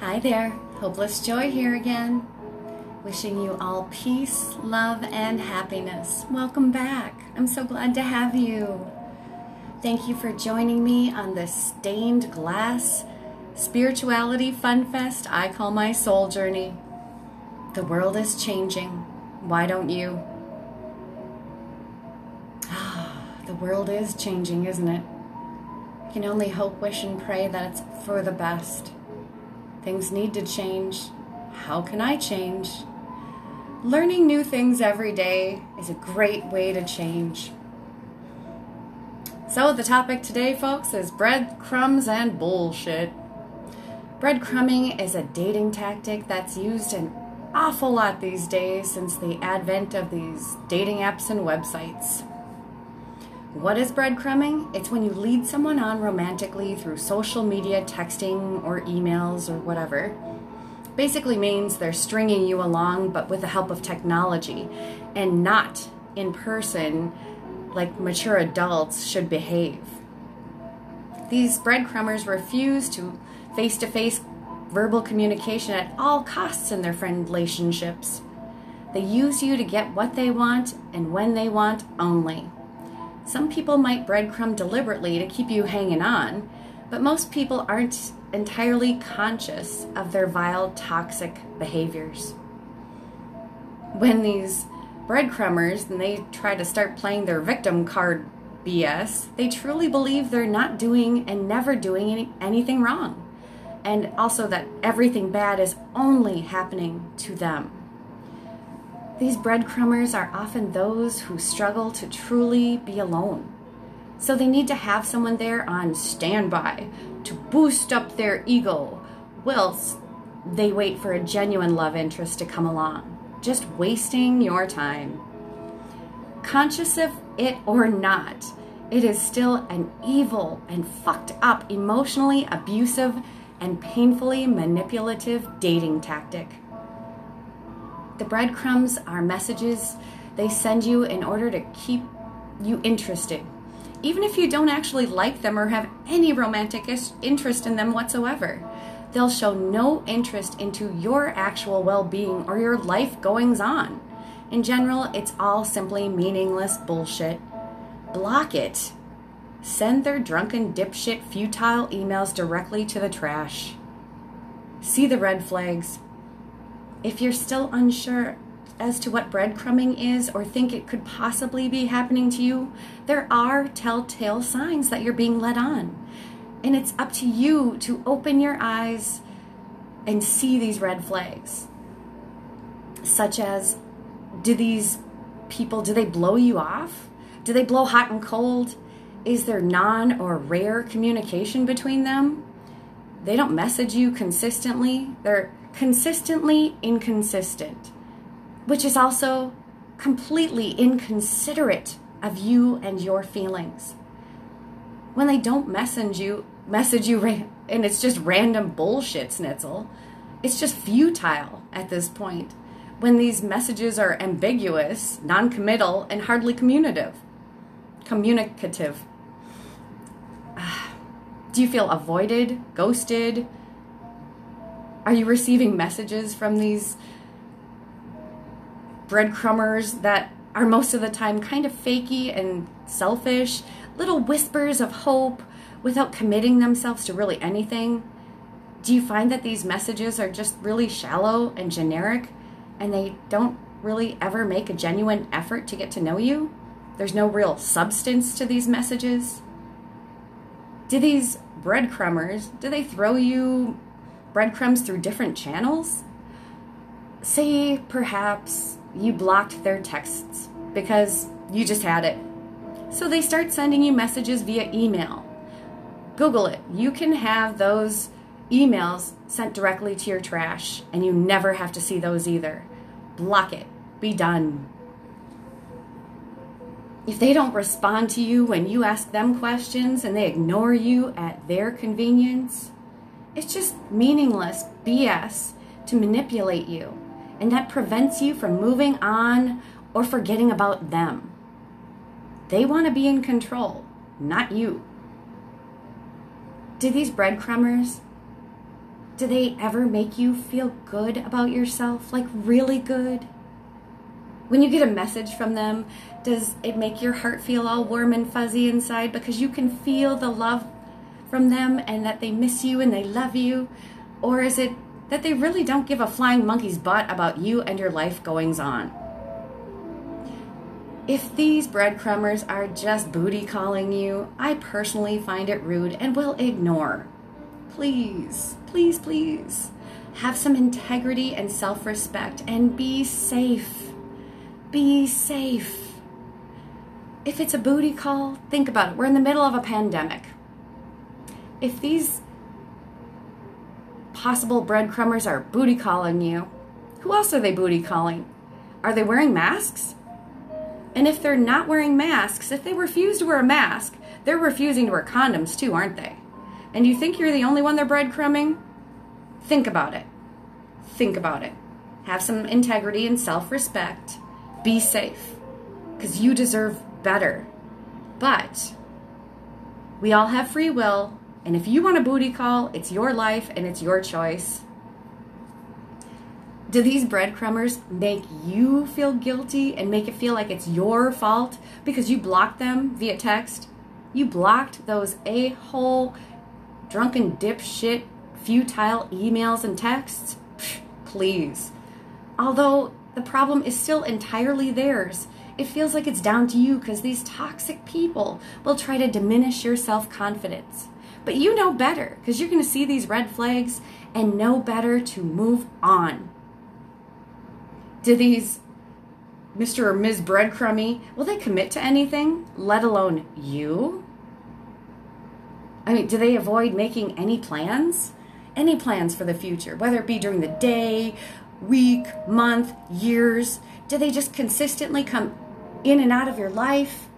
Hi there, Hopeless Joy here again. Wishing you all peace, love, and happiness. Welcome back. I'm so glad to have you. Thank you for joining me on this stained glass spirituality fun fest I call my soul journey. The world is changing. Why don't you? the world is changing, isn't it? I can only hope, wish, and pray that it's for the best. Things need to change. How can I change? Learning new things every day is a great way to change. So, the topic today, folks, is breadcrumbs and bullshit. Breadcrumbing is a dating tactic that's used an awful lot these days since the advent of these dating apps and websites. What is breadcrumbing? It's when you lead someone on romantically through social media, texting, or emails, or whatever. Basically means they're stringing you along, but with the help of technology and not in person like mature adults should behave. These breadcrumbers refuse to face to face verbal communication at all costs in their friend relationships. They use you to get what they want and when they want only. Some people might breadcrumb deliberately to keep you hanging on, but most people aren't entirely conscious of their vile, toxic behaviors. When these breadcrumbers and they try to start playing their victim card BS, they truly believe they're not doing and never doing any, anything wrong. And also that everything bad is only happening to them. These breadcrumbers are often those who struggle to truly be alone. So they need to have someone there on standby to boost up their ego whilst they wait for a genuine love interest to come along. Just wasting your time. Conscious of it or not, it is still an evil and fucked up, emotionally abusive, and painfully manipulative dating tactic. The breadcrumbs are messages they send you in order to keep you interested, even if you don't actually like them or have any romantic interest in them whatsoever. They'll show no interest into your actual well being or your life goings on. In general, it's all simply meaningless bullshit. Block it. Send their drunken, dipshit, futile emails directly to the trash. See the red flags, if you're still unsure as to what breadcrumbing is or think it could possibly be happening to you, there are telltale signs that you're being led on. And it's up to you to open your eyes and see these red flags. Such as do these people do they blow you off? Do they blow hot and cold? Is there non or rare communication between them? They don't message you consistently. They're consistently inconsistent, which is also completely inconsiderate of you and your feelings. When they don't message you, message you, and it's just random bullshit, Snitzel, it's just futile at this point. When these messages are ambiguous, non-committal, and hardly communicative, communicative. Ah. Do you feel avoided, ghosted, are you receiving messages from these breadcrumbers that are most of the time kind of fakey and selfish, little whispers of hope without committing themselves to really anything? Do you find that these messages are just really shallow and generic and they don't really ever make a genuine effort to get to know you? There's no real substance to these messages? Do these breadcrumbers, do they throw you breadcrumbs through different channels? Say perhaps you blocked their texts because you just had it. So they start sending you messages via email. Google it. You can have those emails sent directly to your trash and you never have to see those either. Block it. Be done. If they don't respond to you when you ask them questions and they ignore you at their convenience, it's just meaningless BS to manipulate you, and that prevents you from moving on or forgetting about them. They want to be in control, not you. Do these breadcrumbers, do they ever make you feel good about yourself? Like really good? When you get a message from them, does it make your heart feel all warm and fuzzy inside because you can feel the love from them and that they miss you and they love you? Or is it that they really don't give a flying monkey's butt about you and your life goings on? If these breadcrumbers are just booty calling you, I personally find it rude and will ignore. Please, please, please have some integrity and self respect and be safe. Be safe. If it's a booty call, think about it. We're in the middle of a pandemic. If these possible breadcrumbers are booty calling you, who else are they booty calling? Are they wearing masks? And if they're not wearing masks, if they refuse to wear a mask, they're refusing to wear condoms too, aren't they? And you think you're the only one they're breadcrumbing? Think about it. Think about it. Have some integrity and self respect. Be safe. Because you deserve better. But we all have free will. And if you want a booty call, it's your life and it's your choice. Do these breadcrumbers make you feel guilty and make it feel like it's your fault because you blocked them via text? You blocked those a hole, drunken dipshit, futile emails and texts? Please. Although the problem is still entirely theirs, it feels like it's down to you because these toxic people will try to diminish your self confidence. But you know better because you're going to see these red flags and know better to move on do these Mr. or Ms. Breadcrummy, will they commit to anything, let alone you? I mean, do they avoid making any plans? Any plans for the future, whether it be during the day, week, month, years? Do they just consistently come in and out of your life?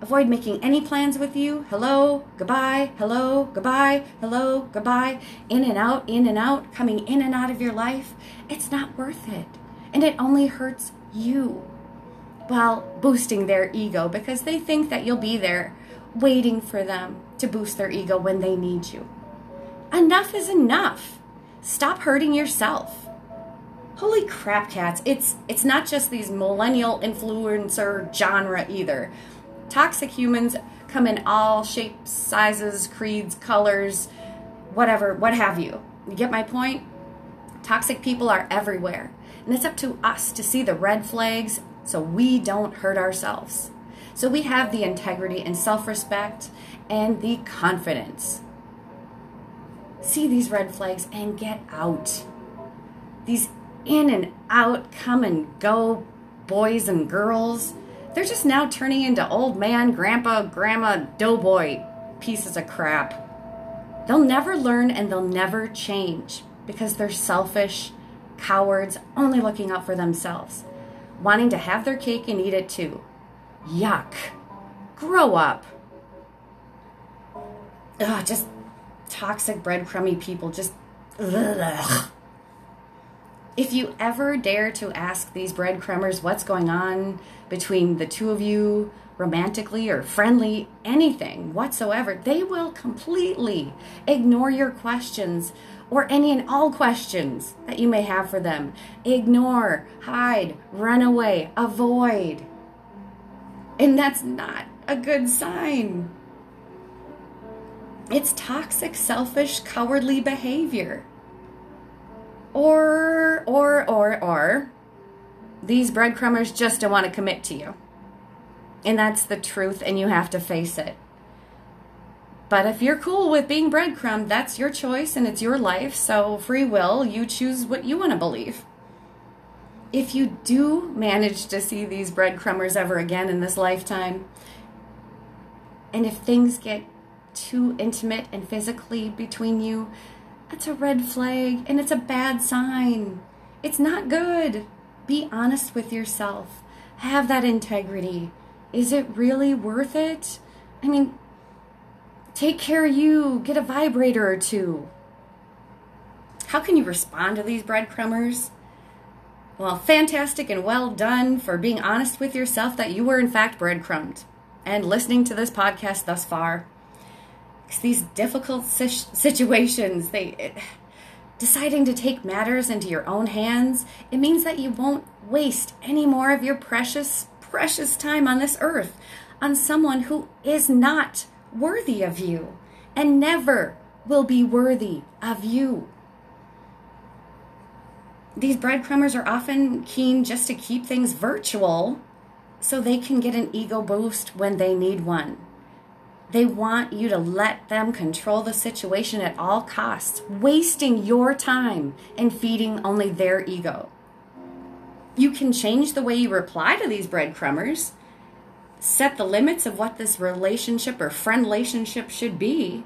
Avoid making any plans with you. Hello, goodbye, hello, goodbye, hello, goodbye. In and out, in and out, coming in and out of your life. It's not worth it and it only hurts you while boosting their ego because they think that you'll be there waiting for them to boost their ego when they need you. Enough is enough. Stop hurting yourself. Holy crap, cats. It's it's not just these millennial influencer genre either. Toxic humans come in all shapes, sizes, creeds, colors, whatever, what have you. You get my point? Toxic people are everywhere. And it's up to us to see the red flags so we don't hurt ourselves. So we have the integrity and self respect and the confidence. See these red flags and get out. These in and out, come and go boys and girls, they're just now turning into old man, grandpa, grandma, doughboy pieces of crap. They'll never learn and they'll never change because they're selfish cowards, only looking out for themselves, wanting to have their cake and eat it too. Yuck. Grow up. Ugh, just toxic breadcrumby people. Just ugh. If you ever dare to ask these breadcrumbers what's going on between the two of you, romantically or friendly, anything whatsoever, they will completely ignore your questions or any and all questions that you may have for them. Ignore, hide, run away, avoid. And that's not a good sign. It's toxic, selfish, cowardly behavior. Or, or, or, or, these breadcrumbers just don't want to commit to you. And that's the truth, and you have to face it. But if you're cool with being breadcrumb, that's your choice and it's your life. So, free will, you choose what you want to believe. If you do manage to see these breadcrumbers ever again in this lifetime, and if things get too intimate and physically between you, that's a red flag and it's a bad sign. It's not good. Be honest with yourself. Have that integrity. Is it really worth it? I mean, Take care of you. Get a vibrator or two. How can you respond to these breadcrumbers? Well, fantastic and well done for being honest with yourself that you were in fact breadcrumbed and listening to this podcast thus far. These difficult situations, they it, deciding to take matters into your own hands, it means that you won't waste any more of your precious, precious time on this earth on someone who is not worthy of you and never will be worthy of you. These breadcrumbers are often keen just to keep things virtual so they can get an ego boost when they need one. They want you to let them control the situation at all costs, wasting your time and feeding only their ego. You can change the way you reply to these breadcrumbers, set the limits of what this relationship or friend relationship should be.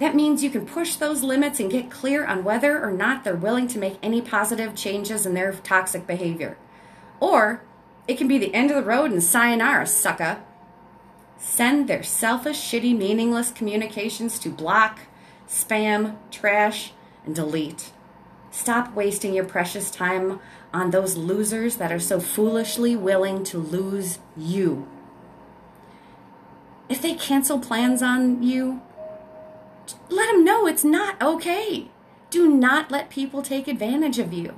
That means you can push those limits and get clear on whether or not they're willing to make any positive changes in their toxic behavior. Or it can be the end of the road and sayonara, sucker send their selfish, shitty, meaningless communications to block, spam, trash, and delete. Stop wasting your precious time on those losers that are so foolishly willing to lose you. If they cancel plans on you, let them know it's not okay. Do not let people take advantage of you.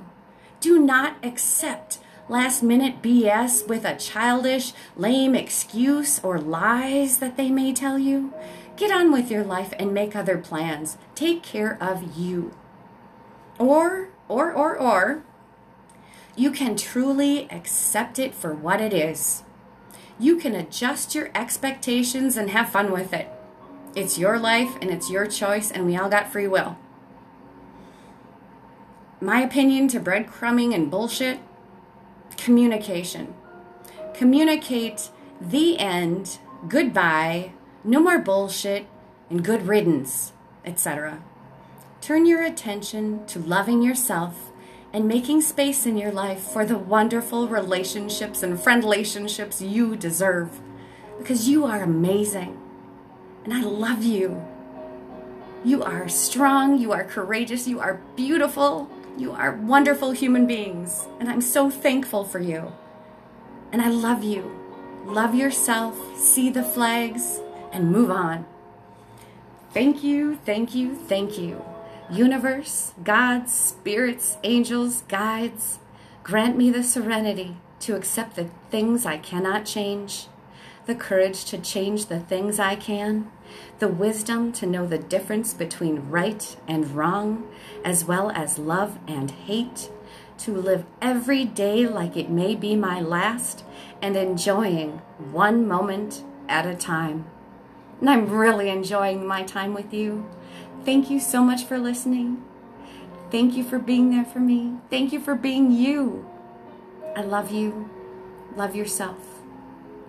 Do not accept last minute BS with a childish, lame excuse or lies that they may tell you. Get on with your life and make other plans. Take care of you. Or, or, or, or, you can truly accept it for what it is. You can adjust your expectations and have fun with it. It's your life and it's your choice, and we all got free will. My opinion to breadcrumbing and bullshit communication. Communicate the end, goodbye, no more bullshit, and good riddance, etc. Turn your attention to loving yourself and making space in your life for the wonderful relationships and friend relationships you deserve because you are amazing and I love you. You are strong, you are courageous, you are beautiful, you are wonderful human beings, and I'm so thankful for you. And I love you. Love yourself, see the flags, and move on. Thank you, thank you, thank you. Universe, gods, spirits, angels, guides, grant me the serenity to accept the things I cannot change the courage to change the things I can, the wisdom to know the difference between right and wrong, as well as love and hate, to live every day like it may be my last, and enjoying one moment at a time. And I'm really enjoying my time with you. Thank you so much for listening. Thank you for being there for me. Thank you for being you. I love you. Love yourself.